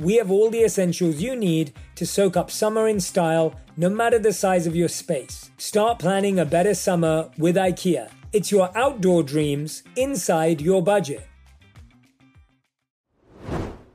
we have all the essentials you need to soak up summer in style, no matter the size of your space. Start planning a better summer with IKEA. It's your outdoor dreams inside your budget.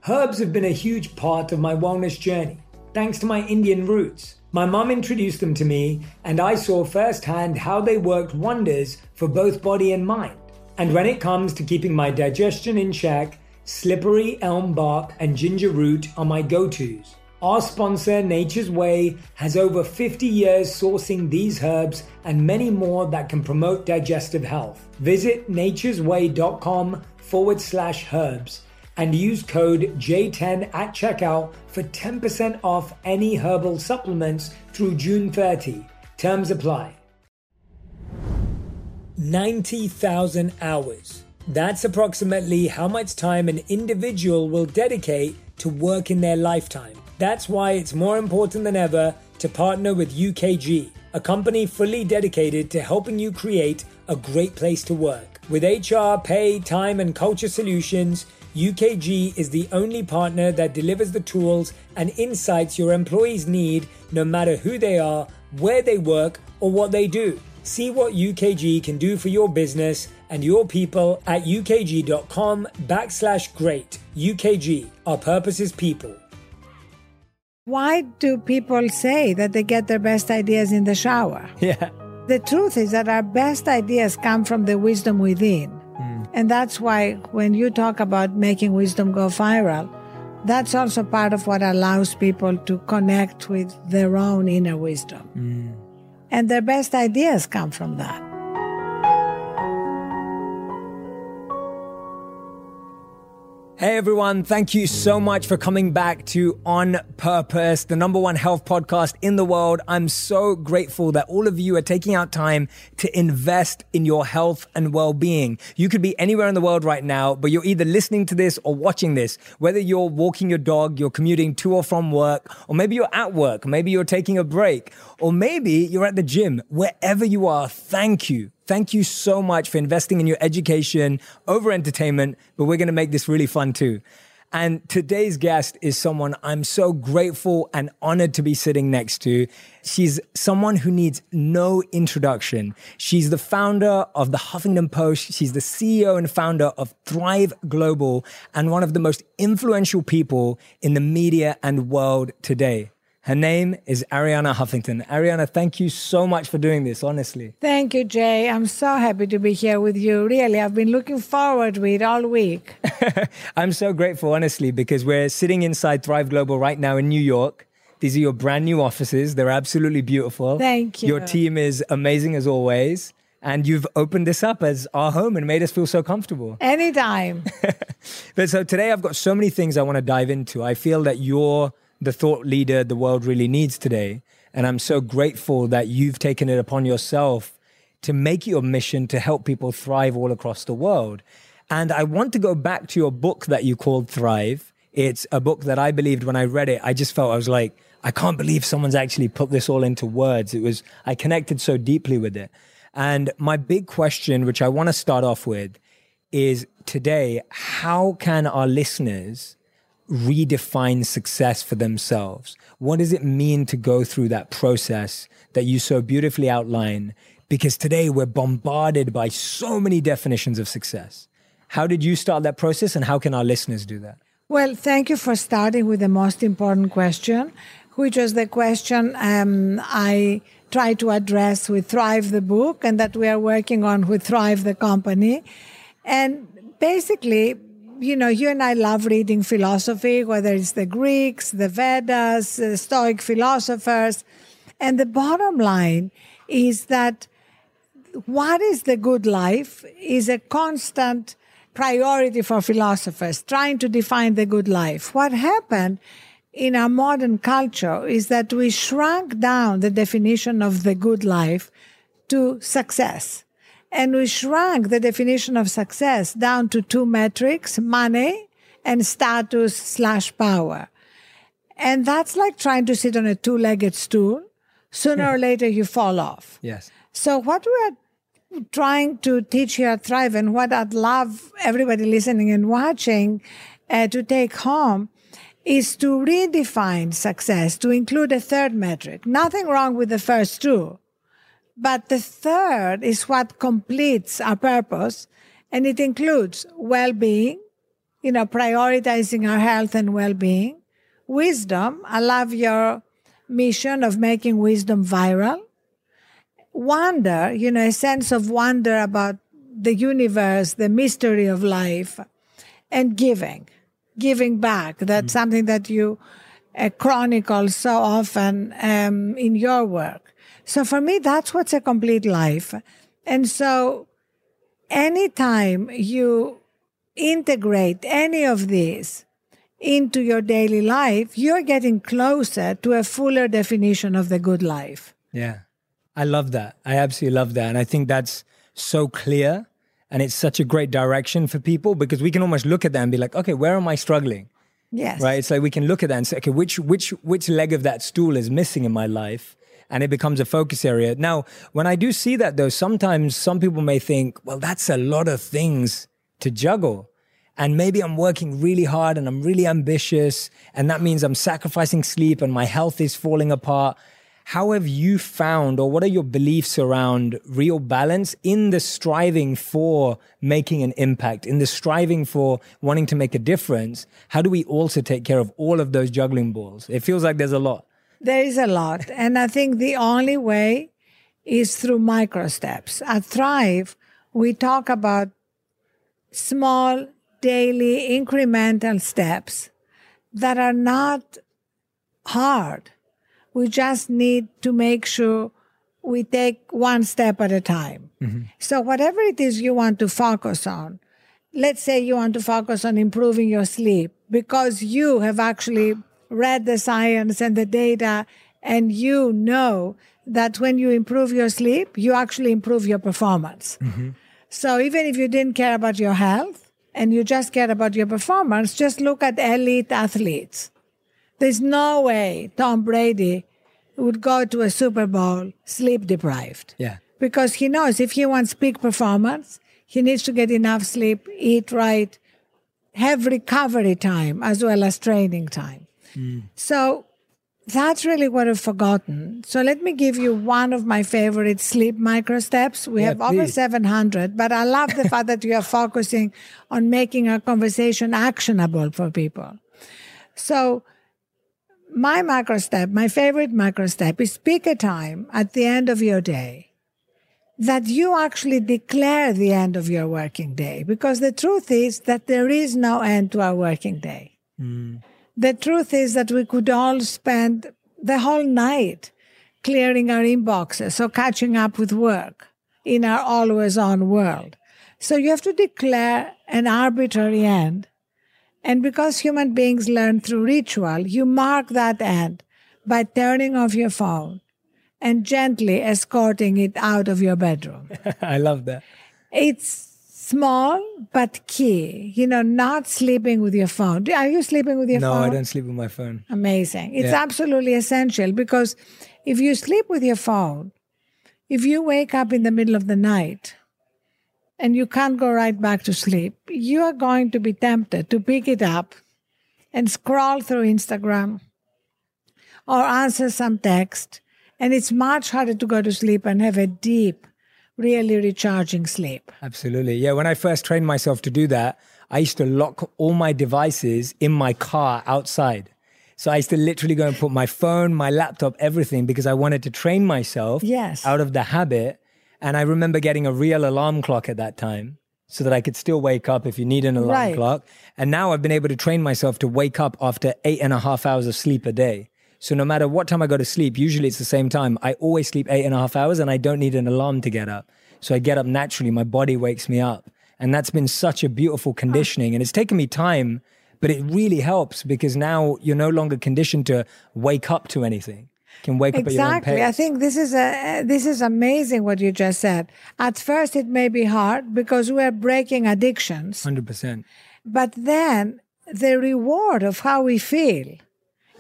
Herbs have been a huge part of my wellness journey thanks to my Indian roots. My mum introduced them to me, and I saw firsthand how they worked wonders for both body and mind. And when it comes to keeping my digestion in check, slippery elm bark and ginger root are my go tos. Our sponsor, Nature's Way, has over 50 years sourcing these herbs and many more that can promote digestive health. Visit nature'sway.com forward slash herbs and use code J10 at checkout for 10% off any herbal supplements through June 30. Terms apply. 90,000 hours. That's approximately how much time an individual will dedicate to work in their lifetime. That's why it's more important than ever to partner with UKG, a company fully dedicated to helping you create a great place to work. With HR, pay, time, and culture solutions, UKG is the only partner that delivers the tools and insights your employees need no matter who they are, where they work, or what they do. See what UKG can do for your business and your people at ukg.com backslash great. UKG, our purpose is people. Why do people say that they get their best ideas in the shower? Yeah. The truth is that our best ideas come from the wisdom within. And that's why when you talk about making wisdom go viral, that's also part of what allows people to connect with their own inner wisdom. Mm. And their best ideas come from that. Hey everyone, thank you so much for coming back to On Purpose, the number one health podcast in the world. I'm so grateful that all of you are taking out time to invest in your health and well-being. You could be anywhere in the world right now, but you're either listening to this or watching this, whether you're walking your dog, you're commuting to or from work, or maybe you're at work, maybe you're taking a break, or maybe you're at the gym, wherever you are, thank you Thank you so much for investing in your education over entertainment, but we're going to make this really fun too. And today's guest is someone I'm so grateful and honored to be sitting next to. She's someone who needs no introduction. She's the founder of the Huffington Post. She's the CEO and founder of Thrive Global and one of the most influential people in the media and world today. Her name is Arianna Huffington. Arianna, thank you so much for doing this, honestly. Thank you, Jay. I'm so happy to be here with you. Really, I've been looking forward to it all week. I'm so grateful, honestly, because we're sitting inside Thrive Global right now in New York. These are your brand new offices. They're absolutely beautiful. Thank you. Your team is amazing as always. And you've opened this up as our home and made us feel so comfortable. Anytime. but so today I've got so many things I want to dive into. I feel that you're the thought leader the world really needs today. And I'm so grateful that you've taken it upon yourself to make your mission to help people thrive all across the world. And I want to go back to your book that you called Thrive. It's a book that I believed when I read it, I just felt I was like, I can't believe someone's actually put this all into words. It was, I connected so deeply with it. And my big question, which I want to start off with, is today, how can our listeners redefine success for themselves? What does it mean to go through that process that you so beautifully outline? Because today we're bombarded by so many definitions of success. How did you start that process and how can our listeners do that? Well, thank you for starting with the most important question, which was the question um, I try to address with Thrive the book and that we are working on with Thrive the company. And basically, you know, you and I love reading philosophy, whether it's the Greeks, the Vedas, the Stoic philosophers. And the bottom line is that what is the good life is a constant priority for philosophers, trying to define the good life. What happened in our modern culture is that we shrunk down the definition of the good life to success. And we shrunk the definition of success down to two metrics, money and status slash power. And that's like trying to sit on a two legged stool. Sooner or later, you fall off. Yes. So, what we're trying to teach here at Thrive, and what I'd love everybody listening and watching uh, to take home, is to redefine success to include a third metric. Nothing wrong with the first two, but the third is what completes our purpose, and it includes well being, you know, prioritizing our health and well being wisdom. I love your mission of making wisdom viral. Wonder, you know, a sense of wonder about the universe, the mystery of life, and giving, giving back. That's mm. something that you uh, chronicle so often um, in your work. So for me, that's what's a complete life. And so anytime you integrate any of these, into your daily life, you're getting closer to a fuller definition of the good life. Yeah. I love that. I absolutely love that. And I think that's so clear and it's such a great direction for people because we can almost look at that and be like, okay, where am I struggling? Yes. Right? It's like we can look at that and say, okay, which which which leg of that stool is missing in my life? And it becomes a focus area. Now, when I do see that though, sometimes some people may think, well, that's a lot of things to juggle and maybe I'm working really hard and I'm really ambitious, and that means I'm sacrificing sleep and my health is falling apart. How have you found, or what are your beliefs around real balance in the striving for making an impact, in the striving for wanting to make a difference? How do we also take care of all of those juggling balls? It feels like there's a lot. There is a lot. And I think the only way is through micro steps. At Thrive, we talk about small daily incremental steps that are not hard. We just need to make sure we take one step at a time. Mm-hmm. So, whatever it is you want to focus on, let's say you want to focus on improving your sleep because you have actually read the science and the data and you know that when you improve your sleep, you actually improve your performance. Mm-hmm. So, even if you didn't care about your health, and you just care about your performance, just look at elite athletes. There's no way Tom Brady would go to a Super Bowl sleep deprived. Yeah. Because he knows if he wants peak performance, he needs to get enough sleep, eat right, have recovery time as well as training time. Mm. So that's really what I've forgotten. So let me give you one of my favorite sleep micro steps. We yeah, have please. over 700, but I love the fact that you are focusing on making our conversation actionable for people. So my micro step, my favorite micro step is pick a time at the end of your day that you actually declare the end of your working day. Because the truth is that there is no end to our working day. Mm. The truth is that we could all spend the whole night clearing our inboxes or catching up with work in our always on world. So you have to declare an arbitrary end. And because human beings learn through ritual, you mark that end by turning off your phone and gently escorting it out of your bedroom. I love that. It's small but key. You know, not sleeping with your phone. Are you sleeping with your no, phone? No, I don't sleep with my phone. Amazing. It's yeah. absolutely essential because if you sleep with your phone, if you wake up in the middle of the night and you can't go right back to sleep, you are going to be tempted to pick it up and scroll through Instagram or answer some text. And it's much harder to go to sleep and have a deep, really recharging sleep. Absolutely. Yeah. When I first trained myself to do that, I used to lock all my devices in my car outside. So I used to literally go and put my phone, my laptop, everything because I wanted to train myself yes. out of the habit. And I remember getting a real alarm clock at that time so that I could still wake up if you need an alarm right. clock. And now I've been able to train myself to wake up after eight and a half hours of sleep a day. So no matter what time I go to sleep, usually it's the same time. I always sleep eight and a half hours and I don't need an alarm to get up. So I get up naturally. My body wakes me up. And that's been such a beautiful conditioning. And it's taken me time, but it really helps because now you're no longer conditioned to wake up to anything. can wake up exactly. at your own pace. I think this is a this is amazing what you just said. At first, it may be hard because we are breaking addictions, Hundred percent. but then the reward of how we feel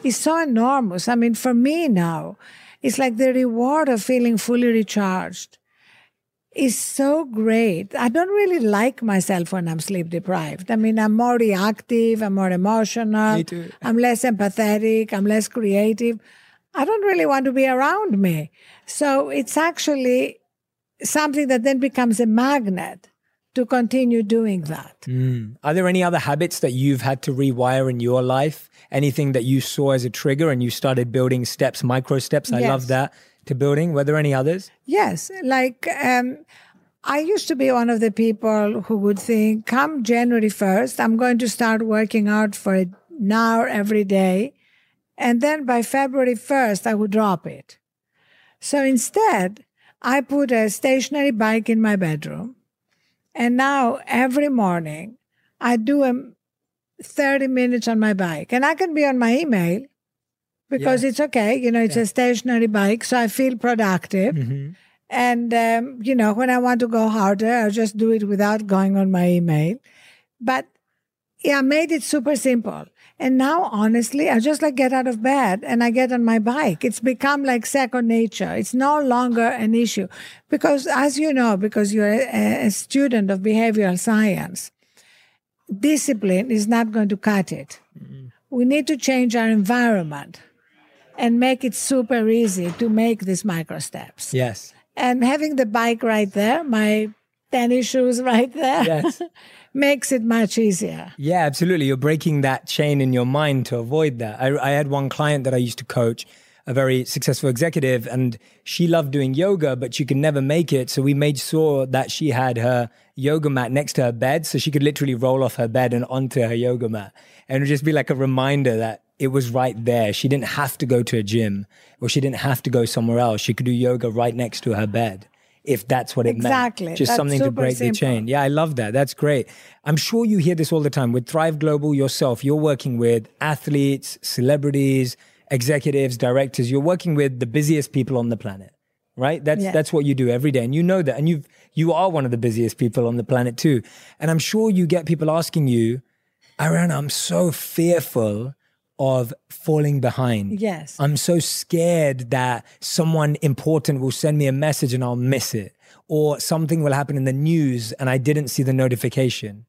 is so enormous. I mean, for me now, it's like the reward of feeling fully recharged is so great. I don't really like myself when I'm sleep deprived. I mean, I'm more reactive, I'm more emotional, Me too. I'm less empathetic, I'm less creative. I don't really want to be around me. So it's actually something that then becomes a magnet to continue doing that. Mm. Are there any other habits that you've had to rewire in your life? Anything that you saw as a trigger and you started building steps, micro steps? I love that to building. Were there any others? Yes, like um, I used to be one of the people who would think, come January 1st, I'm going to start working out for an hour every day. And then by February 1st, I would drop it. So instead, I put a stationary bike in my bedroom. And now every morning, I do a 30 minutes on my bike. And I can be on my email because Yeah. it's okay. You know, it's a stationary bike. So I feel productive. Mm-hmm. And, um, you know, when I want to go harder, I'll just do it without going on my email. But yeah, I made it super simple. And now, honestly, I just like get out of bed and I get on my bike. It's become like second nature. It's no longer an issue. Because, as you know, because you're a, a student of behavioral science, discipline is not going to cut it. Mm-hmm. We need to change our environment and make it super easy to make these micro steps. Yes. And having the bike right there, my tennis shoes right there, Yes. Makes it much easier. Yeah, absolutely. You're breaking that chain in your mind to avoid that. I, I had one client that I used to coach, a very successful executive, and she loved doing yoga, but she could never make it. So we made sure that she had her yoga mat next to her bed so she could literally roll off her bed and onto her yoga mat. And just be like a reminder that it was right there. She didn't have to go to a gym or she didn't have to go somewhere else. She could do yoga right next to her bed. If that's what it Exactly. meant. Just That's something to break the chain. Yeah, I love that. That's great. I'm sure you hear this all the time with Thrive Global yourself. You're working with athletes, celebrities, executives, directors. You're working with the busiest people on the planet, right? That's Yeah. that's what you do every day, and you know that. And you've you are one of the busiest people on the planet too. And I'm sure you get people asking you, Arianna, I'm so fearful of falling behind. Yes. I'm so scared that someone important will send me a message and I'll miss it, or something will happen in the news and I didn't see the notification.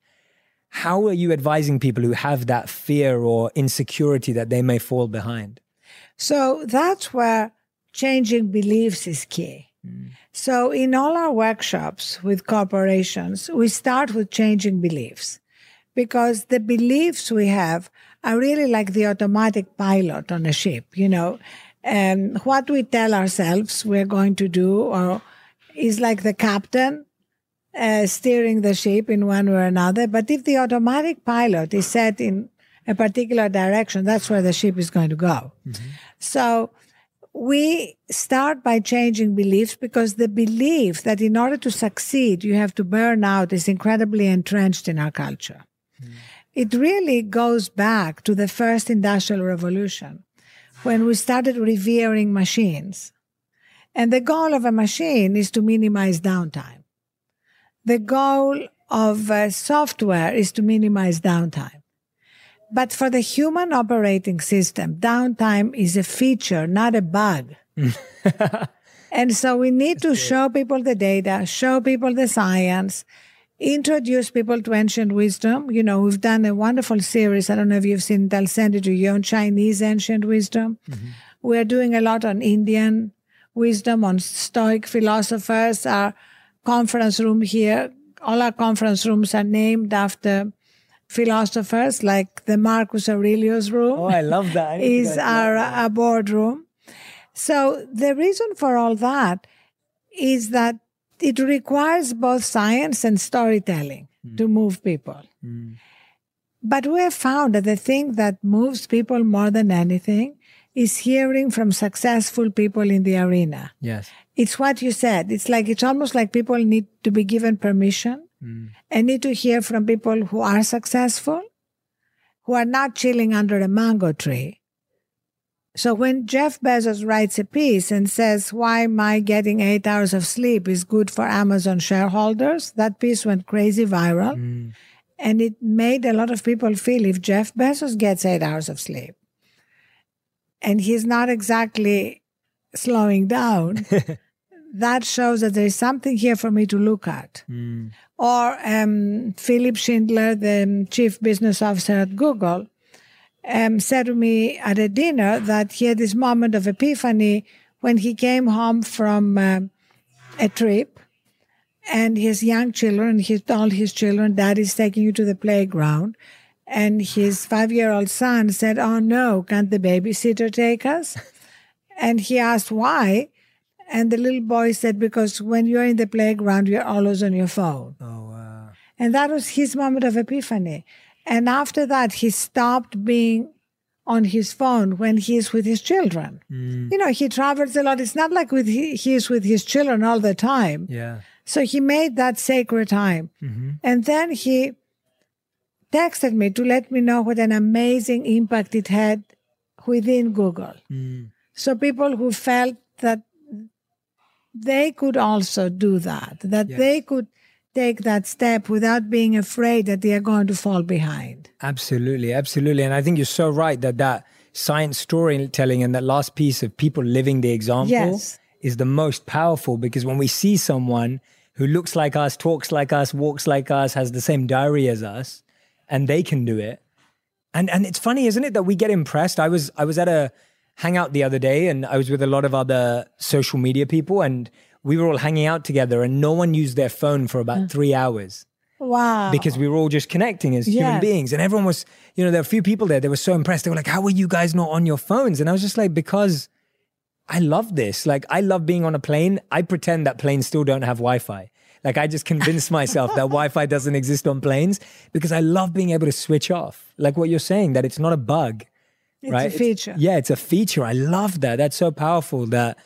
How are you advising people who have that fear or insecurity that they may fall behind? So that's where changing beliefs is key. Hmm. So in all our workshops with corporations, we start with changing beliefs because the beliefs we have are really like the automatic pilot on a ship, you know. And what we tell ourselves we're going to do or is like the captain uh, steering the ship in one way or another. But if the automatic pilot is set in a particular direction, that's where the ship is going to go. Mm-hmm. So we start by changing beliefs because the belief that in order to succeed, you have to burn out is incredibly entrenched in our culture. Mm. It really goes back to the first industrial revolution when we started revering machines. And the goal of a machine is to minimize downtime. The goal of uh, software is to minimize downtime. But for the human operating system, downtime is a feature, not a bug. and so we need to show people the data, show people the science, introduce people to ancient wisdom. You know, we've done a wonderful series. I don't know if you've seen it. I'll send it to you on Chinese ancient wisdom. Mm-hmm. We're doing a lot on Indian wisdom, on Stoic philosophers. Our conference room here, all our conference rooms are named after philosophers, like the Marcus Aurelius room Oh, I love that. I is our, that. our boardroom. So the reason for all that is that it requires both science and storytelling hmm. to move people. Hmm. But we have found that the thing that moves people more than anything is hearing from successful people in the arena. Yes. It's what you said. It's like, it's almost like people need to be given permission hmm. and need to hear from people who are successful, who are not chilling under a mango tree, So when Jeff Bezos writes a piece and says why my getting eight hours of sleep is good for Amazon shareholders, that piece went crazy viral. Mm. And it made a lot of people feel if Jeff Bezos gets eight hours of sleep and he's not exactly slowing down, that shows that there is something here for me to look at. Mm. Or um, Philipp Schindler, the chief business officer at Google, um, said to me at a dinner that he had this moment of epiphany when he came home from uh, a trip and his young children, he told his children, Daddy's taking you to the playground. And his five year old son said, Oh no, can't the babysitter take us? and he asked why. And the little boy said, Because when you're in the playground, you're always on your phone. Oh, wow. And that was his moment of epiphany. And after that, he stopped being on his phone when he's with his children. Mm. You know, he travels a lot. It's not like with he, he's with his children all the time. Yeah. So he made that sacred time. Mm-hmm. And then he texted me to let me know what an amazing impact it had within Google. Mm. So people who felt that they could also do that, that yes. they could take that step without being afraid that they are going to fall behind. Absolutely, absolutely. And I think you're so right that that science storytelling and that last piece of people living the example yes. is the most powerful because when we see someone who looks like us, talks like us, walks like us, has the same diary as us, and they can do it. And and it's funny, isn't it, that we get impressed? I was I was at a hangout the other day and I was with a lot of other social media people and we were all hanging out together and no one used their phone for about mm. three hours. Wow. Because we were all just connecting as yes. human beings. And everyone was, you know, there were a few people there, they were so impressed. They were like, How are you guys not on your phones? And I was just like, Because I love this. Like, I love being on a plane. I pretend that planes still don't have Wi Fi. Like, I just convince myself that Wi Fi doesn't exist on planes because I love being able to switch off. Like what you're saying, that it's not a bug. It's right? a feature. It's, yeah, it's a feature. I love that. That's so powerful that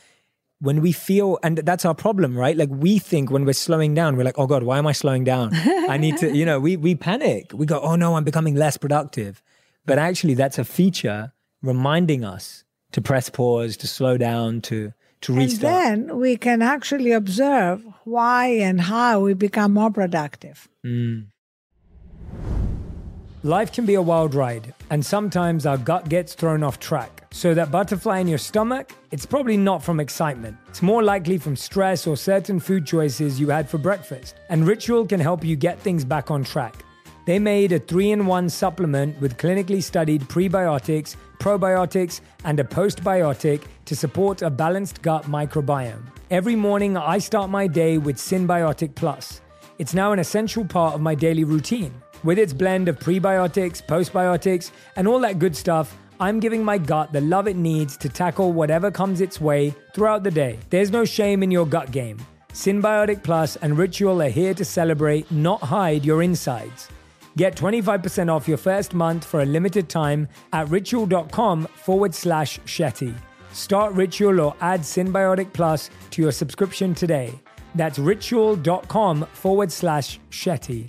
when we feel, and that's our problem, right? Like we think when we're slowing down, we're like, oh God, why am I slowing down? I need to, you know, we, we panic. We go, oh no, I'm becoming less productive. But actually, that's a feature reminding us to press pause, to slow down, to, to restart. And then we can actually observe why and how we become more productive. Mm. Life can be a wild ride, and sometimes our gut gets thrown off track. So, that butterfly in your stomach, it's probably not from excitement. It's more likely from stress or certain food choices you had for breakfast. And Ritual can help you get things back on track. They made a three in one supplement with clinically studied prebiotics, probiotics, and a postbiotic to support a balanced gut microbiome. Every morning, I start my day with Synbiotic Plus. It's now an essential part of my daily routine. With its blend of prebiotics, postbiotics, and all that good stuff, I'm giving my gut the love it needs to tackle whatever comes its way throughout the day. There's no shame in your gut game. Synbiotic Plus and Ritual are here to celebrate, not hide your insides. Get 25% off your first month for a limited time at ritual.com forward slash Shetty. Start Ritual or add Synbiotic Plus to your subscription today. That's ritual.com forward slash Shetty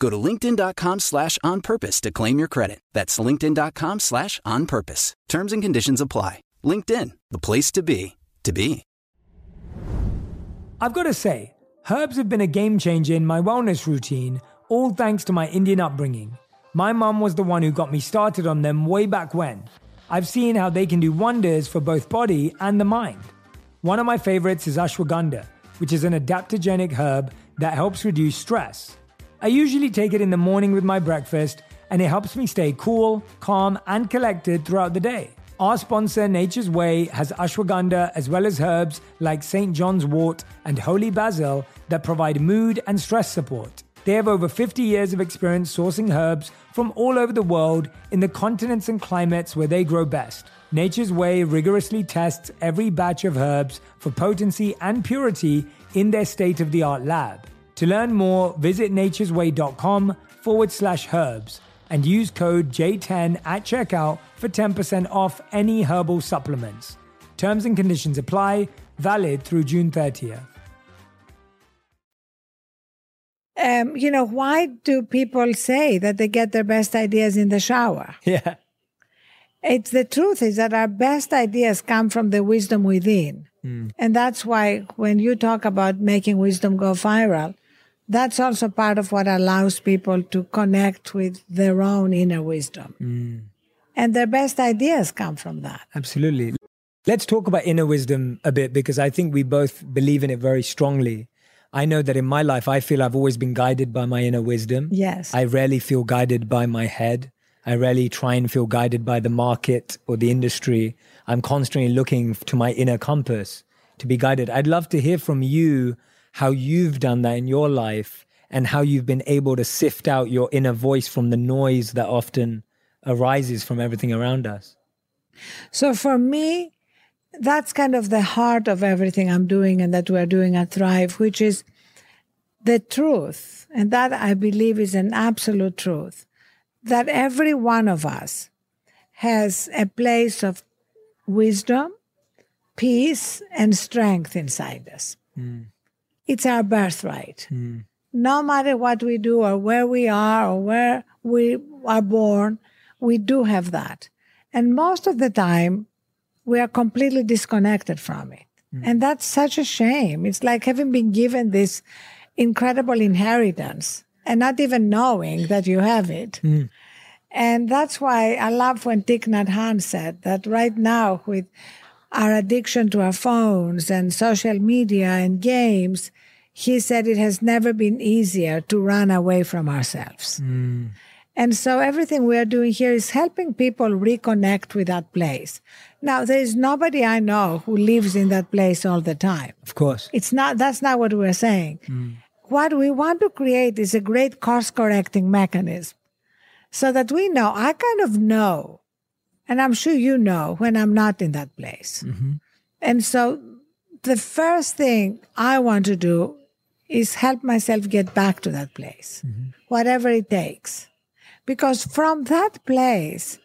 Go to linkedin.com slash on purpose to claim your credit. That's linkedin.com slash on purpose. Terms and conditions apply. LinkedIn, the place to be, to be. I've got to say, herbs have been a game changer in my wellness routine, all thanks to my Indian upbringing. My mum was the one who got me started on them way back when. I've seen how they can do wonders for both body and the mind. One of my favorites is ashwagandha, which is an adaptogenic herb that helps reduce stress. I usually take it in the morning with my breakfast, and it helps me stay cool, calm, and collected throughout the day. Our sponsor, Nature's Way, has ashwagandha as well as herbs like St. John's wort and holy basil that provide mood and stress support. They have over 50 years of experience sourcing herbs from all over the world in the continents and climates where they grow best. Nature's Way rigorously tests every batch of herbs for potency and purity in their state of the art lab. To learn more, visit nature'sway.com forward slash herbs and use code J10 at checkout for 10% off any herbal supplements. Terms and conditions apply, valid through June 30th. Um, you know, why do people say that they get their best ideas in the shower? Yeah. It's the truth is that our best ideas come from the wisdom within. Mm. And that's why when you talk about making wisdom go viral, that's also part of what allows people to connect with their own inner wisdom. Mm. And their best ideas come from that. Absolutely. Let's talk about inner wisdom a bit because I think we both believe in it very strongly. I know that in my life, I feel I've always been guided by my inner wisdom. Yes. I rarely feel guided by my head. I rarely try and feel guided by the market or the industry. I'm constantly looking to my inner compass to be guided. I'd love to hear from you how you've done that in your life and how you've been able to sift out your inner voice from the noise that often arises from everything around us. So for me, that's kind of the heart of everything I'm doing and that we're doing at Thrive, which is the truth. And that I believe is an absolute truth that every one of us has a place of wisdom, peace, and strength inside us. Hmm. It's our birthright. Hmm. No matter what we do or where we are or where we are born, we do have that. And most of the time, we are completely disconnected from it. Hmm. And that's such a shame. It's like having been given this incredible inheritance and not even knowing that you have it. Hmm. And that's why I love when Thich Nhat Hanh said that right now, with our addiction to our phones and social media and games, he said it has never been easier to run away from ourselves. Hmm. And so everything we are doing here is helping people reconnect with that place. Now, there is nobody I know who lives in that place all the time. Of course. It's not, that's not what we're saying. Hmm. What we want to create is a great course correcting mechanism so that we know, I kind of know, and I'm sure you know when I'm not in that place. Mm-hmm. And so the first thing I want to do is help myself get back to that place, mm-hmm. whatever it takes. Because from that place,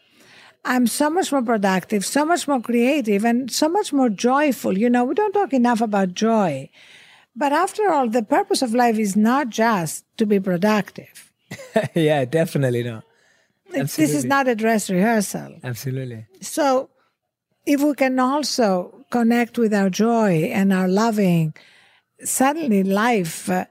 I'm so much more productive, so much more creative, and so much more joyful. You know, we don't talk enough about joy. But after all, the purpose of life is not just to be productive. yeah, definitely not. This is not a dress rehearsal. Absolutely. So, if we can also connect with our joy and our loving, suddenly life uh,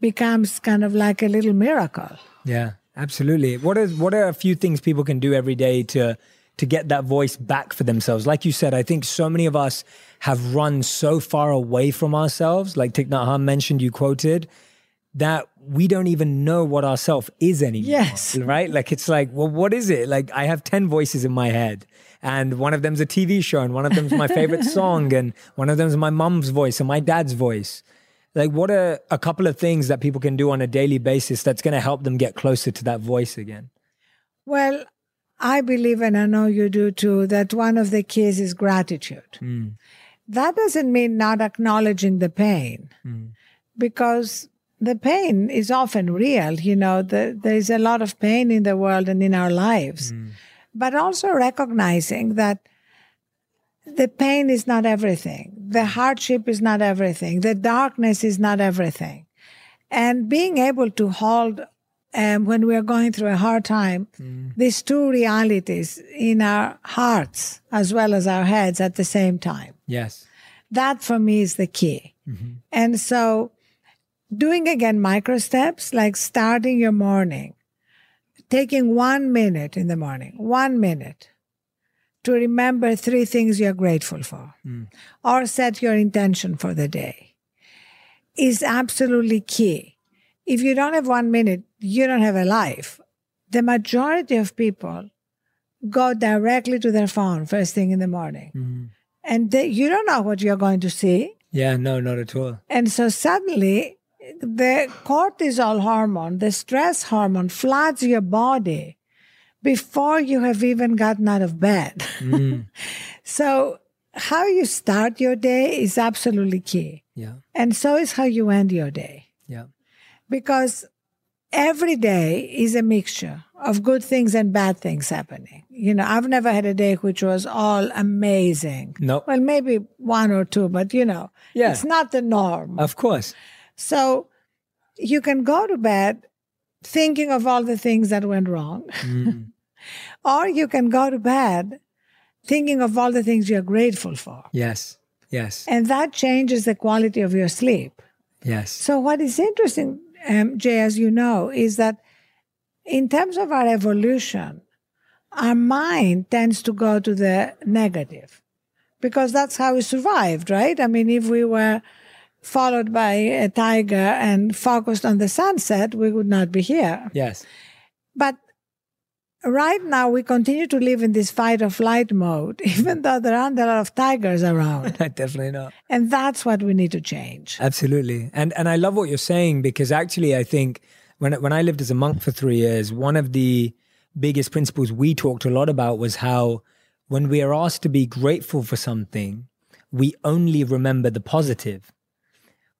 becomes kind of like a little miracle. Yeah, absolutely. What is what are a few things people can do every day to to get that voice back for themselves? Like you said, I think so many of us have run so far away from ourselves, like Thich Nhat Hanh mentioned, you quoted, that we don't even know what ourself is anymore. Yes. Right? Like it's like, well, what is it? Like I have 10 voices in my head. And one of them's a TV show, and one of them's my favorite song, and one of them's my mom's voice and my dad's voice. Like, what are a couple of things that people can do on a daily basis that's going to help them get closer to that voice again? Well, I believe, and I know you do too, that one of the keys is gratitude. Hmm. That doesn't mean not acknowledging the pain, hmm. because the pain is often real. You know, the, there is a lot of pain in the world and in our lives, hmm. But also recognizing that the pain is not everything, the hardship is not everything, the darkness is not everything. And being able to hold um, when we are going through a hard time, these two realities in our hearts as well as our heads at the same time. Yes. That for me is the key. And so doing again micro steps, like starting your morning, taking one minute in the morning, one minute to remember three things you're grateful for, or set your intention for the day. is absolutely key. If you don't have one minute, you don't have a life. The majority of people go directly to their phone first thing in the morning. Mm-hmm. And they, you don't know what you're going to see. Yeah, no, not at all. And so suddenly, the cortisol hormone, the stress hormone, floods your body before you have even gotten out of bed. Mm. so, how you start your day is absolutely key. Yeah, And so is how you end your day. yeah, Because every day is a mixture of good things and bad things happening. You know, I've never had a day which was all amazing. no, Well, maybe one or two, but you know, Yeah. it's not the norm. of course. So you can go to bed thinking of all the things that went wrong, Mm. or you can go to bed thinking of all the things you're grateful for. Yes, yes, And that changes the quality of your sleep. yes. So, what is interesting, um, Jay, as you know, is that in terms of our evolution, our mind tends to go to the negative because that's how we survived, right? I mean, if we were followed by a tiger and focused on the sunset, we would not be here. Yes. But right now, we continue to live in this fight or flight mode, even though there aren't a lot of tigers around. I Definitely not. And that's what we need to change. Absolutely. And and I love what you're saying because actually I think when when I lived as a monk for 3 years, one of the biggest principles we talked a lot about was how when we are asked to be grateful for something, we only remember the positive.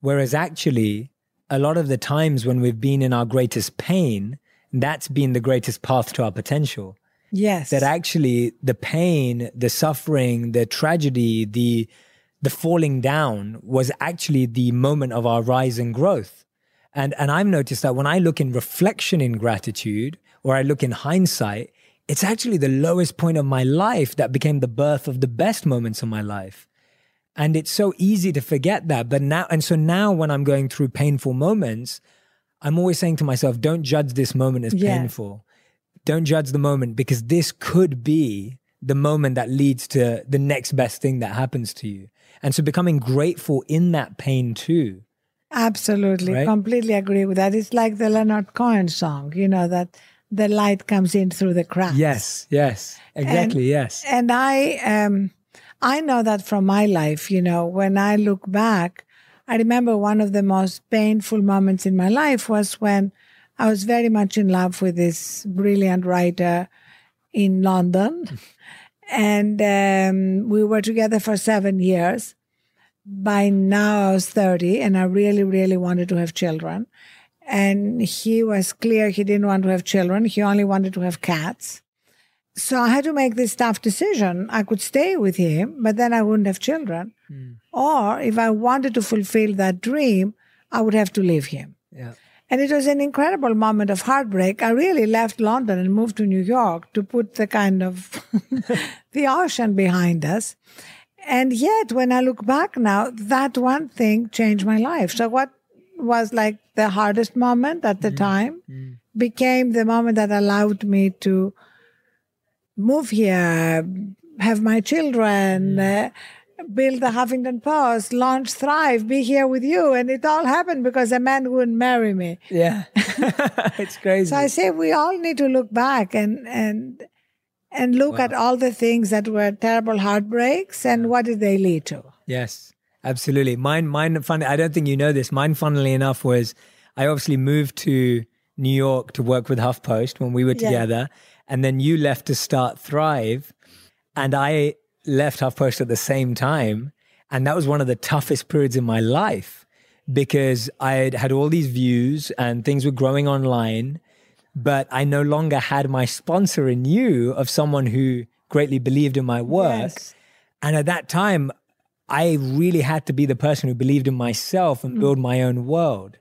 Whereas actually a lot of the times when we've been in our greatest pain, that's been the greatest path to our potential Yes. that actually the pain, the suffering, the tragedy, the the falling down was actually the moment of our rise and growth. And and I've noticed that when I look in reflection in gratitude or I look in hindsight, it's actually the lowest point of my life that became the birth of the best moments of my life. And it's so easy to forget that. But now, and so now when I'm going through painful moments, I'm always saying to myself, don't judge this moment as Yes. painful. Don't judge the moment because this could be the moment that leads to the next best thing that happens to you. And so becoming grateful in that pain too. Absolutely, Right? completely agree with that. It's like the Leonard Cohen song, you know, that the light comes in through the cracks. Yes, yes, exactly, yes. And I um I know that from my life, you know, when I look back, I remember one of the most painful moments in my life was when I was very much in love with this brilliant writer in London. and um, we were together for seven years. By now I was 30 and I really, really wanted to have children. And he was clear he didn't want to have children. He only wanted to have cats. So I had to make this tough decision. I could stay with him, but then I wouldn't have children. Hmm. Or if I wanted to fulfill that dream, I would have to leave him. Yeah. And it was an incredible moment of heartbreak. I really left London and moved to New York to put the kind of the ocean behind us. And yet, when I look back now, that one thing changed my life. So, what was like the hardest moment at the hmm. time hmm. became the moment that allowed me to move here, have my children, uh, build the Huffington Post, launch Thrive, be here with you. And it all happened because a man wouldn't marry me. Yeah. it's crazy. So I say we all need to look back and and and look at all the things that were terrible heartbreaks and what did they lead to. Yes, absolutely. Mine, mine, fun. I don't think you know this. Mine, funnily enough, was I obviously moved to New York to work with HuffPost when we were Yeah. And then you left to start Thrive, and I left HuffPost at the same time, and that was one of the toughest periods in my life because I had had all these views and things were growing online, but I no longer had my sponsor in you of someone who greatly believed in my work. Yes. And at that time, I really had to be the person who believed in myself and mm. build my own world.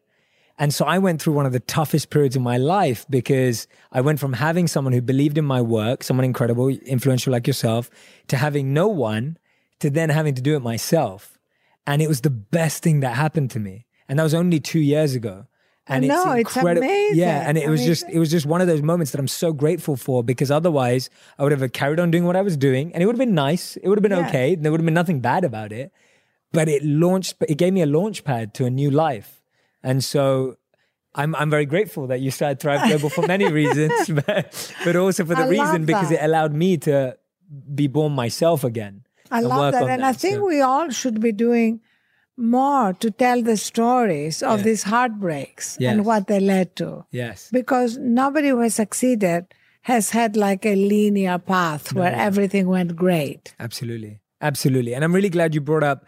And so I went through one of the toughest periods of my life because I went from having someone who believed in my work, someone incredible, influential like yourself, to having no one, to then having to do it myself. And it was the best thing that happened to me. And that was only two years ago. And know, it's Yeah. amazing. And it I was just, it was just one of those moments that I'm so grateful for because otherwise I would have carried on doing what I was doing and it would have been nice. It would have been Yeah. okay. There would have been nothing bad about it. but it launched, it gave me a launch pad to a new life. And so I'm, I'm very grateful that you started Thrive Global for many reasons, but, but also for the I reason because it allowed me to be born myself again. I love that. And I think So- we all should be doing more to tell the stories of Yes. these heartbreaks Yes. and what they led to. Yes. Because nobody who has succeeded has had like a linear path where everything went great. Absolutely. Absolutely. And I'm really glad you brought up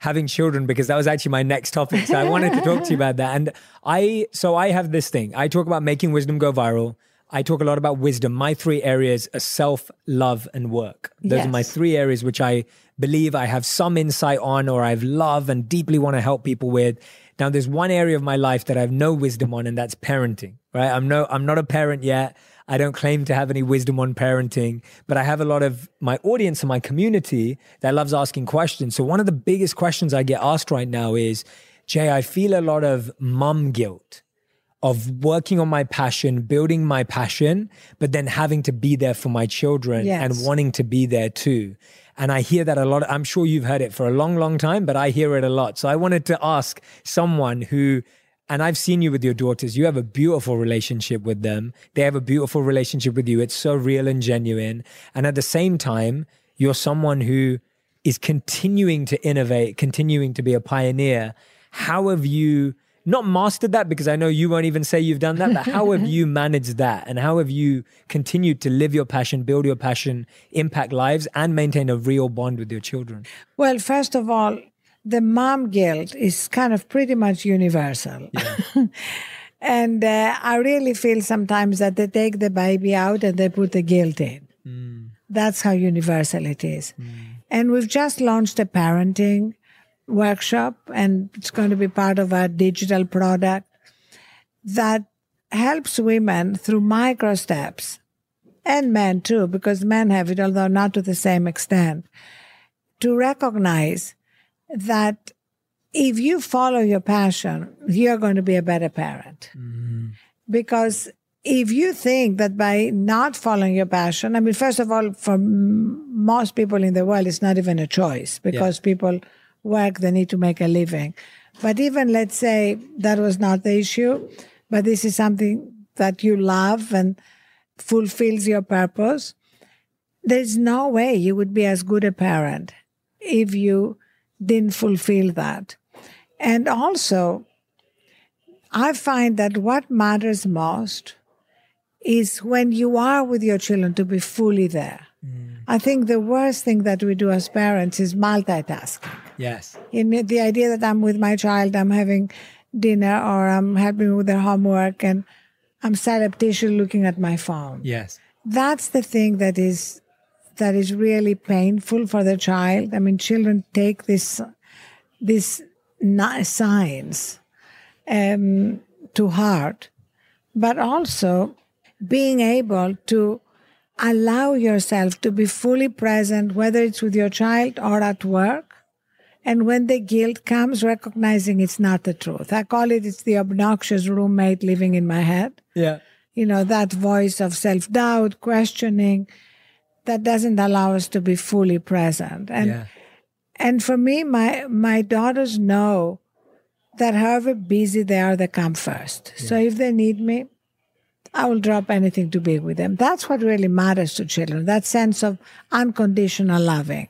having children because that was actually my next topic. So I wanted to talk to you about that. And I, so I have this thing. I talk about making wisdom go viral. I talk a lot about wisdom. My three areas are self, love, and work. Those are my three areas which I believe I have some insight on or I've love and deeply want to help people with. Now there's one area of my life that I have no wisdom on and that's parenting, right? I'm no I'm not a parent yet. I don't claim to have any wisdom on parenting, but I have a lot of my audience and my community that loves asking questions. So one of the biggest questions I get asked right now is, Jay, I feel a lot of mum guilt of working on my passion, building my passion, but then having to be there for my children Yes. and wanting to be there too. And I hear that a lot. I'm sure you've heard it for a long, long time, but I hear it a lot. So I wanted to ask someone who, and I've seen you with your daughters, you have a beautiful relationship with them. They have a beautiful relationship with you. It's so real and genuine. And at the same time, you're someone who is continuing to innovate, continuing to be a pioneer. How have you not mastered that? Because I know you won't even say you've done that, but how have you managed that? And how have you continued to live your passion, build your passion, impact lives, and maintain a real bond with your children? Well, first of all, the mom guilt is kind of pretty much universal. and uh, I really feel sometimes that they take the baby out and they put the guilt in. That's how universal it is. And we've just launched a parenting workshop, and it's going to be part of our digital product that helps women through micro steps and men too, because men have it, although not to the same extent to recognize that if you follow your passion, you're going to be a better parent. Mm-hmm. Because if you think that by not following your passion, I mean, first of all, for m- most people in the world, it's not even a choice because people work, they need to make a living. But even let's say that was not the issue, but this is something that you love and fulfills your purpose, there's no way you would be as good a parent if you didn't fulfill that. And also, I find that what matters most is when you are with your children to be fully there. Mm. I think the worst thing that we do as parents is multitasking. Yes. In the idea that I'm with my child, I'm having dinner or I'm helping with their homework and I'm surreptitiously looking at my phone Yes. that's the thing that is that is really painful for the child. I mean, children take this this signs um, to heart, but also being able to allow yourself to be fully present, whether it's with your child or at work. And when the guilt comes, recognizing it's not the truth. I call it it's the obnoxious roommate living in my head Yeah. you know, that voice of self doubt, questioning, that doesn't allow us to be fully present. And yeah. and for me, my my daughters know that however busy they are, they come first. So if they need me, I will drop anything to be with them. That's what really matters to children, that sense of unconditional loving.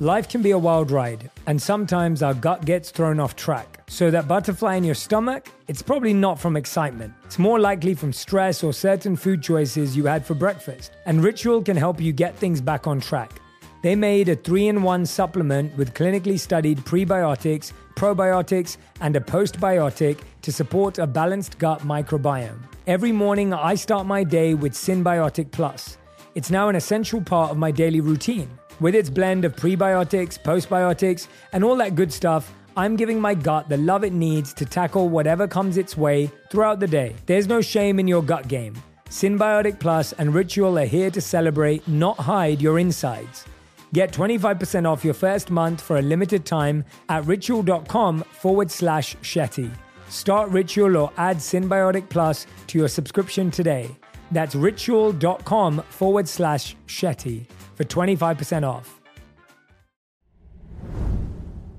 Life can be a wild ride, and sometimes our gut gets thrown off track. So, that butterfly in your stomach, it's probably not from excitement. It's more likely from stress or certain food choices you had for breakfast. And Ritual can help you get things back on track. They made a three in one supplement with clinically studied prebiotics, probiotics, and a postbiotic to support a balanced gut microbiome. Every morning, I start my day with Synbiotic Plus. It's now an essential part of my daily routine. With its blend of prebiotics, postbiotics, and all that good stuff, I'm giving my gut the love it needs to tackle whatever comes its way throughout the day. There's no shame in your gut game. Synbiotic Plus and Ritual are here to celebrate, not hide your insides. Get 25% off your first month for a limited time at ritual.com forward slash Shetty. Start Ritual or add Synbiotic Plus to your subscription today. That's ritual.com forward slash Shetty for 25% off.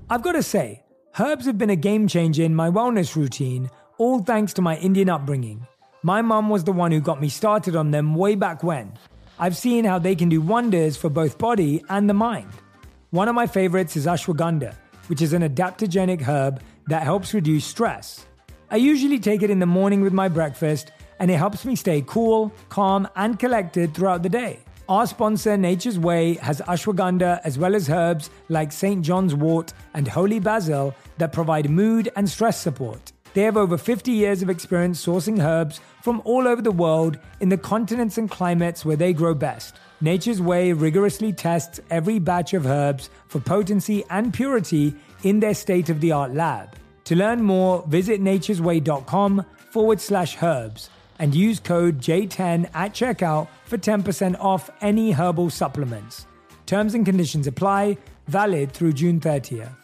I've got to say, herbs have been a game changer in my wellness routine, all thanks to my Indian upbringing. My mum was the one who got me started on them way back when. I've seen how they can do wonders for both body and the mind. One of my favorites is ashwagandha, which is an adaptogenic herb that helps reduce stress. I usually take it in the morning with my breakfast, and it helps me stay cool, calm, and collected throughout the day. Our sponsor, Nature's Way, has ashwagandha as well as herbs like St. John's wort and holy basil that provide mood and stress support. They have over 50 years of experience sourcing herbs from all over the world in the continents and climates where they grow best. Nature's Way rigorously tests every batch of herbs for potency and purity in their state of the art lab. To learn more, visit nature'sway.com forward slash herbs and use code J10 at checkout for 10% off any herbal supplements. Terms and conditions apply, valid through June 30th.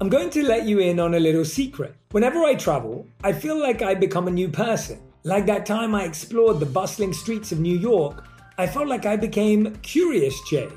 I'm going to let you in on a little secret. Whenever I travel, I feel like I become a new person. Like that time I explored the bustling streets of New York, I felt like I became Curious Jay,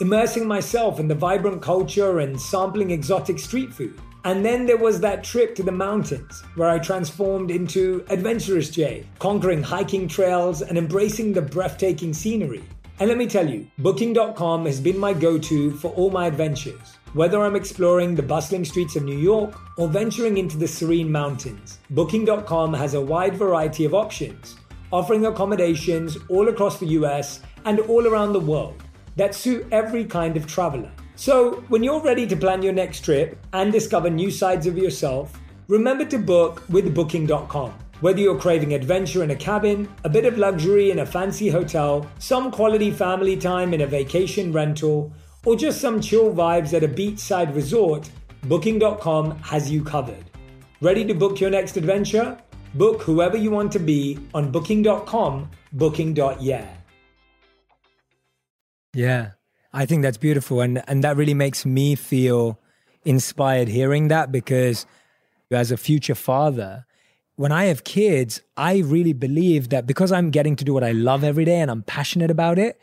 immersing myself in the vibrant culture and sampling exotic street food. And then there was that trip to the mountains where I transformed into Adventurous Jay, conquering hiking trails and embracing the breathtaking scenery. And let me tell you, Booking.com has been my go to for all my adventures. Whether I'm exploring the bustling streets of New York or venturing into the serene mountains, Booking.com has a wide variety of options, offering accommodations all across the US and all around the world that suit every kind of traveler. So, when you're ready to plan your next trip and discover new sides of yourself, remember to book with Booking.com. Whether you're craving adventure in a cabin, a bit of luxury in a fancy hotel, some quality family time in a vacation rental, or just some chill vibes at a beachside resort, Booking.com has you covered. Ready to book your next adventure? Book whoever you want to be on Booking.com, Booking.yeah. Yeah. I think that's beautiful. And, and that really makes me feel inspired hearing that because as a future father, when I have kids, I really believe that because I'm getting to do what I love every day and I'm passionate about it,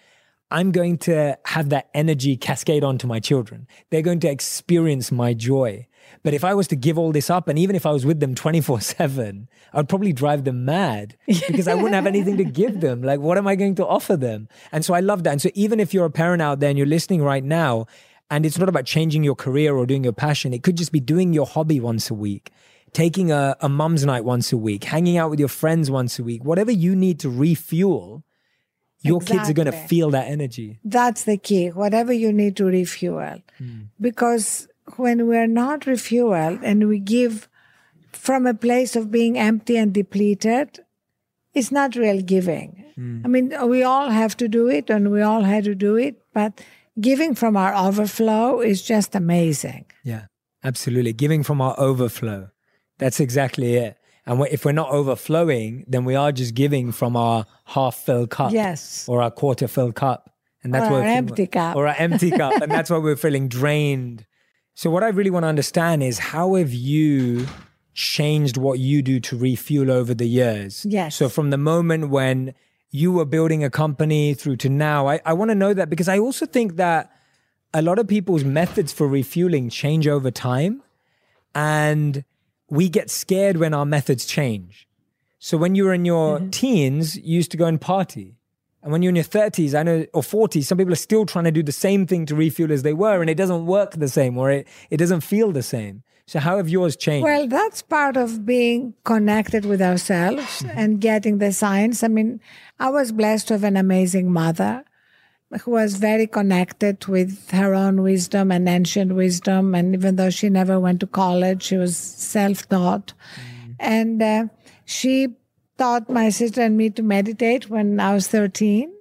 I'm going to have that energy cascade onto my children. They're going to experience my joy. But if I was to give all this up, and even if I was with them 24 7, I'd probably drive them mad because I wouldn't have anything to give them. Like, what am I going to offer them? And so I love that. And so even if you're a parent out there and you're listening right now, and it's not about changing your career or doing your passion, it could just be doing your hobby once a week, taking a, a mum's night once a week, hanging out with your friends once a week, whatever you need to refuel. Your exactly. kids are going to feel that energy. That's the key. Whatever you need to refuel. Mm. Because when we're not refueled and we give from a place of being empty and depleted, it's not real giving. Mm. I mean, we all have to do it and we all had to do it, but giving from our overflow is just amazing. Yeah, absolutely. Giving from our overflow. That's exactly it. And if we're not overflowing, then we are just giving from our half filled cup. Yes. Or our quarter filled cup. And that's or our empty cup. Or our empty cup. And that's why we're feeling drained so, what I really want to understand is how have you changed what you do to refuel over the years? Yes. So, from the moment when you were building a company through to now, I, I want to know that because I also think that a lot of people's methods for refueling change over time. And we get scared when our methods change. So, when you were in your mm-hmm. teens, you used to go and party. And when you're in your 30s, I know, or 40s, some people are still trying to do the same thing to refuel as they were, and it doesn't work the same or it, it doesn't feel the same. So, how have yours changed? Well, that's part of being connected with ourselves mm-hmm. and getting the signs. I mean, I was blessed to have an amazing mother who was very connected with her own wisdom and ancient wisdom. And even though she never went to college, she was self taught. Mm-hmm. And uh, she taught my sister and me to meditate when I was 13.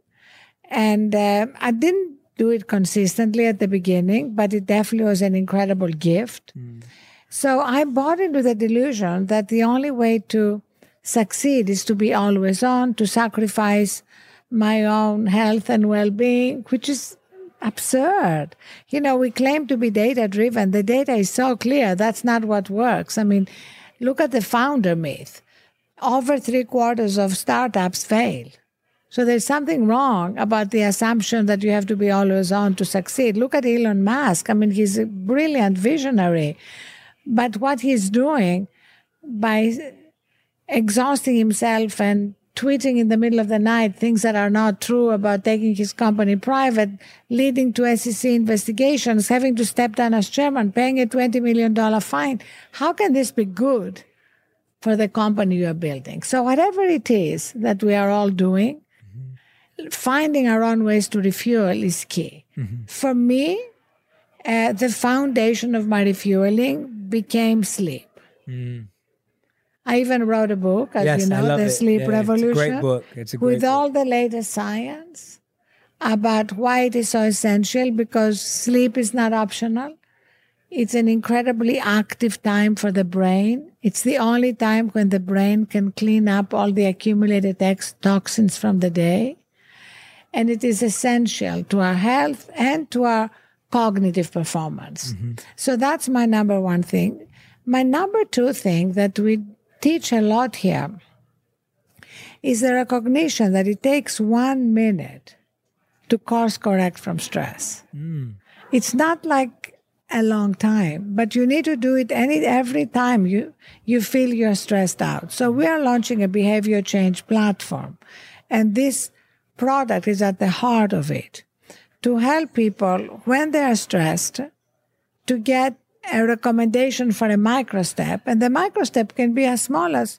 And uh, I didn't do it consistently at the beginning, but it definitely was an incredible gift. Mm. So I bought into the delusion that the only way to succeed is to be always on, to sacrifice my own health and well being, which is absurd. You know, we claim to be data driven. The data is so clear. That's not what works. I mean, look at the founder myth over three quarters of startups fail. So there's something wrong about the assumption that you have to be always on to succeed. Look at Elon Musk. I mean, he's a brilliant visionary. But what he's doing by exhausting himself and tweeting in the middle of the night things that are not true about taking his company private, leading to SEC investigations, having to step down as chairman, paying a $20 million fine. How can this be good for the company you are building? So, whatever it is that we are all doing, mm-hmm. finding our own ways to refuel is key. Mm-hmm. For me, uh, the foundation of my refueling became sleep. Mm. I even wrote a book, as yes, you know, The it. Sleep yeah, Revolution. It's a great book. It's a great with book. all the latest science about why it is so essential because sleep is not optional. It's an incredibly active time for the brain. It's the only time when the brain can clean up all the accumulated ex- toxins from the day. And it is essential to our health and to our cognitive performance. Mm-hmm. So that's my number one thing. My number two thing that we teach a lot here is the recognition that it takes one minute to course correct from stress. Mm. It's not like a long time, but you need to do it any every time you you feel you're stressed out. So we are launching a behavior change platform, and this product is at the heart of it to help people when they are stressed to get a recommendation for a micro step. And the micro step can be as small as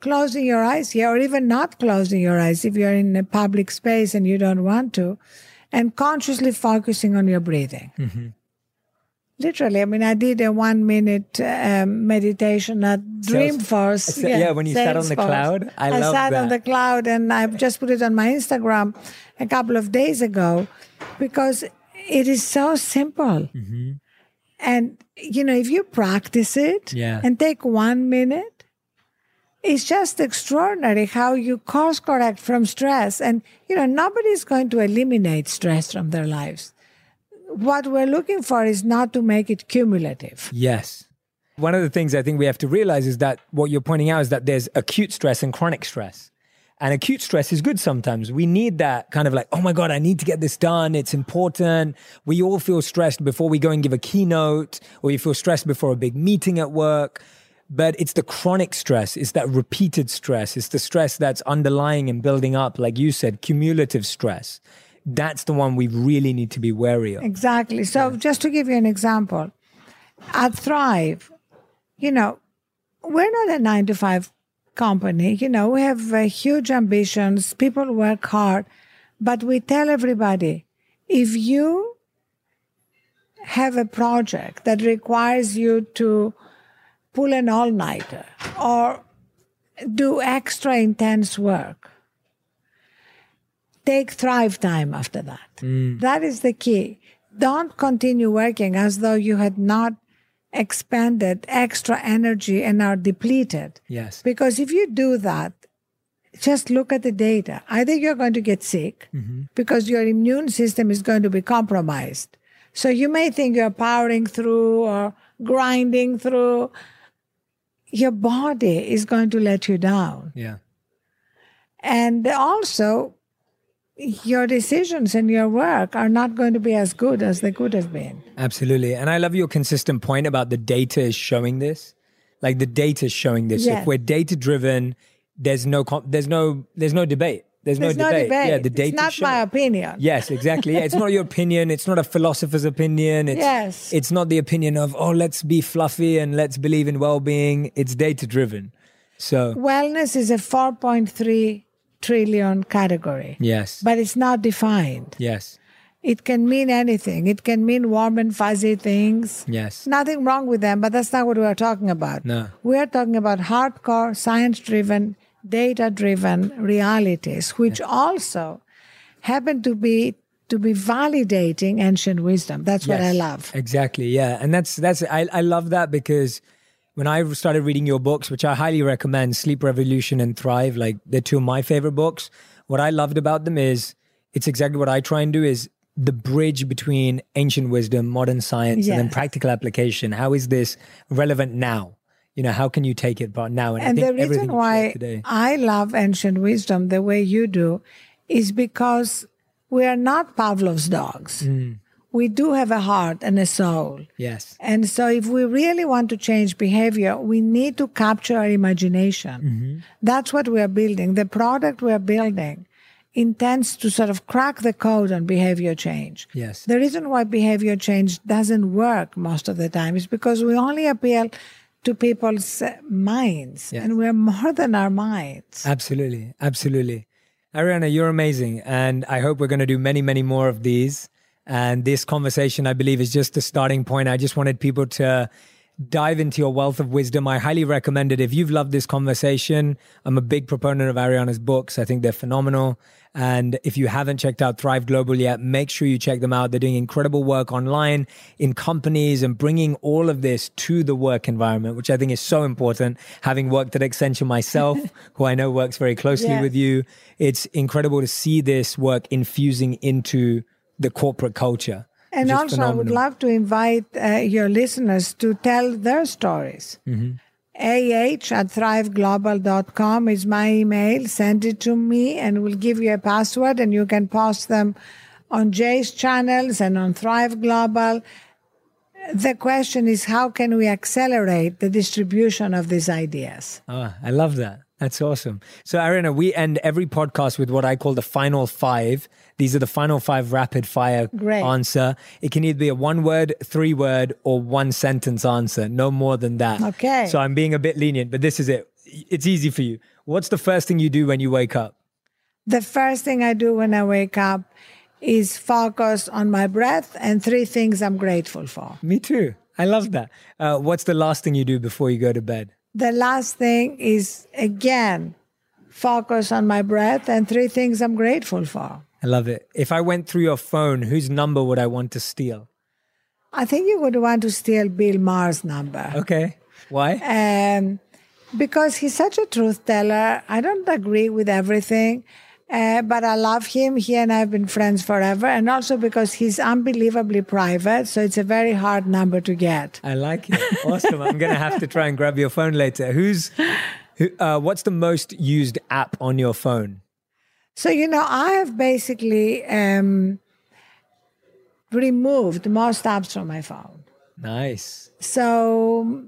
closing your eyes here, or even not closing your eyes if you're in a public space and you don't want to, and consciously focusing on your breathing. Mm-hmm. Literally, I mean, I did a one minute um, meditation at Dreamforce. Yeah, yeah, when you sat on the cloud. I, I sat that. on the cloud and I've just put it on my Instagram a couple of days ago because it is so simple. Mm-hmm. And, you know, if you practice it yeah. and take one minute, it's just extraordinary how you course correct from stress. And, you know, nobody's going to eliminate stress from their lives. What we're looking for is not to make it cumulative. Yes. One of the things I think we have to realize is that what you're pointing out is that there's acute stress and chronic stress. And acute stress is good sometimes. We need that kind of like, oh my God, I need to get this done. It's important. We all feel stressed before we go and give a keynote, or you feel stressed before a big meeting at work. But it's the chronic stress, it's that repeated stress, it's the stress that's underlying and building up, like you said, cumulative stress. That's the one we really need to be wary of. Exactly. So, yeah. just to give you an example, at Thrive, you know, we're not a nine to five company. You know, we have uh, huge ambitions, people work hard, but we tell everybody if you have a project that requires you to pull an all nighter or do extra intense work, take thrive time after that. Mm. That is the key. Don't continue working as though you had not expended extra energy and are depleted. Yes. Because if you do that, just look at the data. Either you're going to get sick mm-hmm. because your immune system is going to be compromised. So you may think you're powering through or grinding through. Your body is going to let you down. Yeah. And also, your decisions and your work are not going to be as good as they could have been. Absolutely. And I love your consistent point about the data is showing this. Like the data is showing this. Yes. If we're data driven, there's no there's no there's no debate. There's, there's no, no debate. debate. Yeah, the data. It's not my opinion. Yes, exactly. Yeah, it's not your opinion. It's not a philosopher's opinion. It's, yes. It's not the opinion of oh, let's be fluffy and let's believe in well-being. It's data driven. So wellness is a 4.3 trillion category. Yes. But it's not defined. Yes. It can mean anything. It can mean warm and fuzzy things. Yes. Nothing wrong with them, but that's not what we're talking about. No. We're talking about hardcore, science driven, data driven realities, which yes. also happen to be to be validating ancient wisdom. That's yes, what I love. Exactly. Yeah. And that's that's I, I love that because when I started reading your books, which I highly recommend, Sleep Revolution and Thrive, like they're two of my favorite books. What I loved about them is it's exactly what I try and do is the bridge between ancient wisdom, modern science, yes. and then practical application. How is this relevant now? You know, how can you take it but now? And, and the reason why I love ancient wisdom the way you do is because we are not Pavlov's dogs. Mm. We do have a heart and a soul. Yes. And so, if we really want to change behavior, we need to capture our imagination. Mm-hmm. That's what we are building. The product we are building intends to sort of crack the code on behavior change. Yes. The reason why behavior change doesn't work most of the time is because we only appeal to people's uh, minds, Yes. and we're more than our minds. Absolutely. Absolutely. Arianna, you're amazing. And I hope we're going to do many, many more of these. And this conversation, I believe, is just the starting point. I just wanted people to dive into your wealth of wisdom. I highly recommend it. If you've loved this conversation, I'm a big proponent of Arianna's books. I think they're phenomenal. And if you haven't checked out Thrive Global yet, make sure you check them out. They're doing incredible work online in companies and bringing all of this to the work environment, which I think is so important. Having worked at Accenture myself, who I know works very closely with you, it's incredible to see this work infusing into the corporate culture. And also, I would love to invite uh, your listeners to tell their stories. Mm-hmm. AH at thriveglobal.com is my email. Send it to me and we'll give you a password and you can post them on Jay's channels and on Thrive Global. The question is how can we accelerate the distribution of these ideas? Ah, I love that. That's awesome. So, Arianna, we end every podcast with what I call the final five. These are the final five rapid fire Great. answer. It can either be a one word, three word, or one sentence answer. No more than that. Okay. So I'm being a bit lenient, but this is it. It's easy for you. What's the first thing you do when you wake up? The first thing I do when I wake up is focus on my breath and three things I'm grateful for. Me too. I love that. Uh, what's the last thing you do before you go to bed? The last thing is again, focus on my breath and three things I'm grateful for. I love it. If I went through your phone, whose number would I want to steal? I think you would want to steal Bill Maher's number. Okay. Why? Um, because he's such a truth teller. I don't agree with everything, uh, but I love him. He and I have been friends forever. And also because he's unbelievably private. So it's a very hard number to get. I like it. Awesome. I'm going to have to try and grab your phone later. Who's, who, uh, what's the most used app on your phone? So, you know, I have basically um, removed most apps from my phone. Nice. So,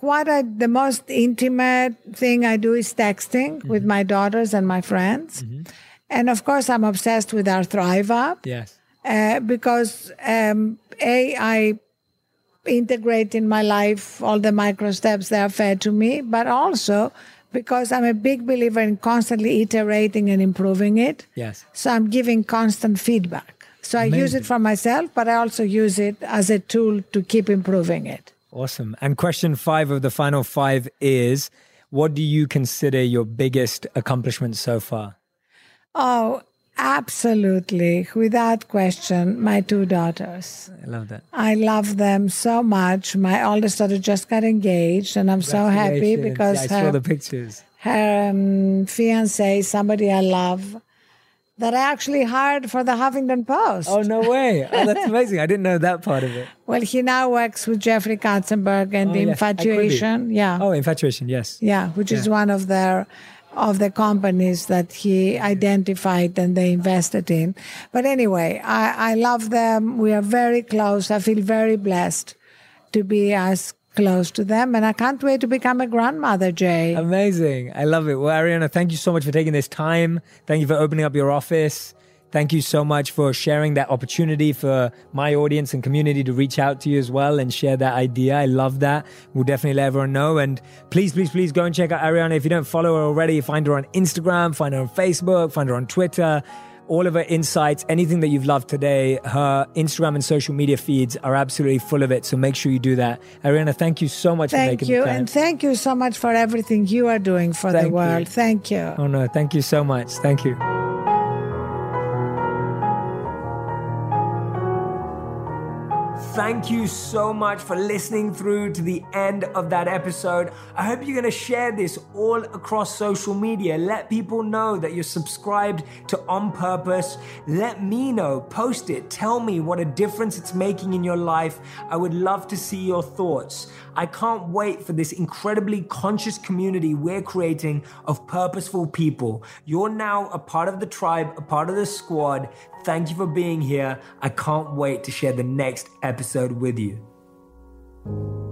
what I, the most intimate thing I do is texting with my daughters and my friends. And of course, I'm obsessed with our Thrive app Yes. uh, because, um, A, I integrate in my life all the micro steps that are fed to me, but also because I'm a big believer in constantly iterating and improving it. Yes. So I'm giving constant feedback. So I use it for myself, but I also use it as a tool to keep improving it. Awesome. And question five of the final five is what do you consider your biggest accomplishment so far? Oh, absolutely. Without question, my two daughters. I love that. I love them so much. My oldest daughter just got engaged, and I'm so happy because Yeah, I saw her, the pictures. her um, fiance somebody I love that I actually hired for the Huffington Post. Oh, no way. Oh, that's amazing. I didn't know that part of it. Well, he now works with Jeffrey Katzenberg and Oh, yes. Infatuation. Yeah. Oh, infatuation. Yes. Yeah, which is one of their of the companies that he identified and they invested in. But anyway, I, I love them. We are very close. I feel very blessed to be as close to them. And I can't wait to become a grandmother, Jay. Amazing. I love it. Well, Arianna, thank you so much for taking this time. Thank you for opening up your office. Thank you so much for sharing that opportunity for my audience and community to reach out to you as well and share that idea. I love that. We'll definitely let everyone know. And please, please, please go and check out Arianna. If you don't follow her already, find her on Instagram, find her on Facebook, find her on Twitter. All of her insights, anything that you've loved today, her Instagram and social media feeds are absolutely full of it. So make sure you do that. Arianna, thank you so much for Thank making you. the time. And thank you so much for everything you are doing for Thank the you. world. Thank you. Oh no, thank you so much. Thank you. Thank you so much for listening through to the end of that episode. I hope you're going to share this all across social media. Let people know that you're subscribed to On Purpose. Let me know, post it, tell me what a difference it's making in your life. I would love to see your thoughts. I can't wait for this incredibly conscious community we're creating of purposeful people. You're now a part of the tribe, a part of the squad. Thank you for being here. I can't wait to share the next episode with you.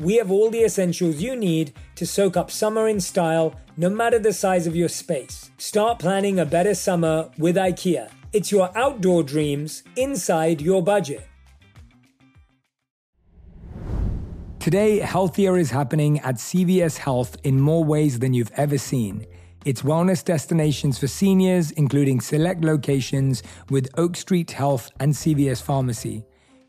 we have all the essentials you need to soak up summer in style, no matter the size of your space. Start planning a better summer with IKEA. It's your outdoor dreams inside your budget. Today, healthier is happening at CVS Health in more ways than you've ever seen. It's wellness destinations for seniors, including select locations with Oak Street Health and CVS Pharmacy.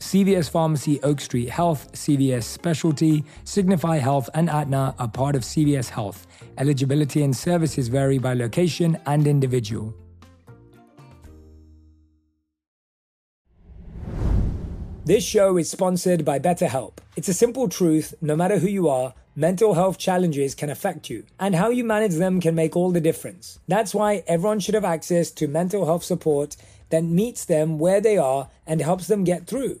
CVS Pharmacy, Oak Street Health, CVS Specialty, Signify Health, and Aetna are part of CVS Health. Eligibility and services vary by location and individual. This show is sponsored by BetterHelp. It's a simple truth no matter who you are, mental health challenges can affect you, and how you manage them can make all the difference. That's why everyone should have access to mental health support that meets them where they are and helps them get through.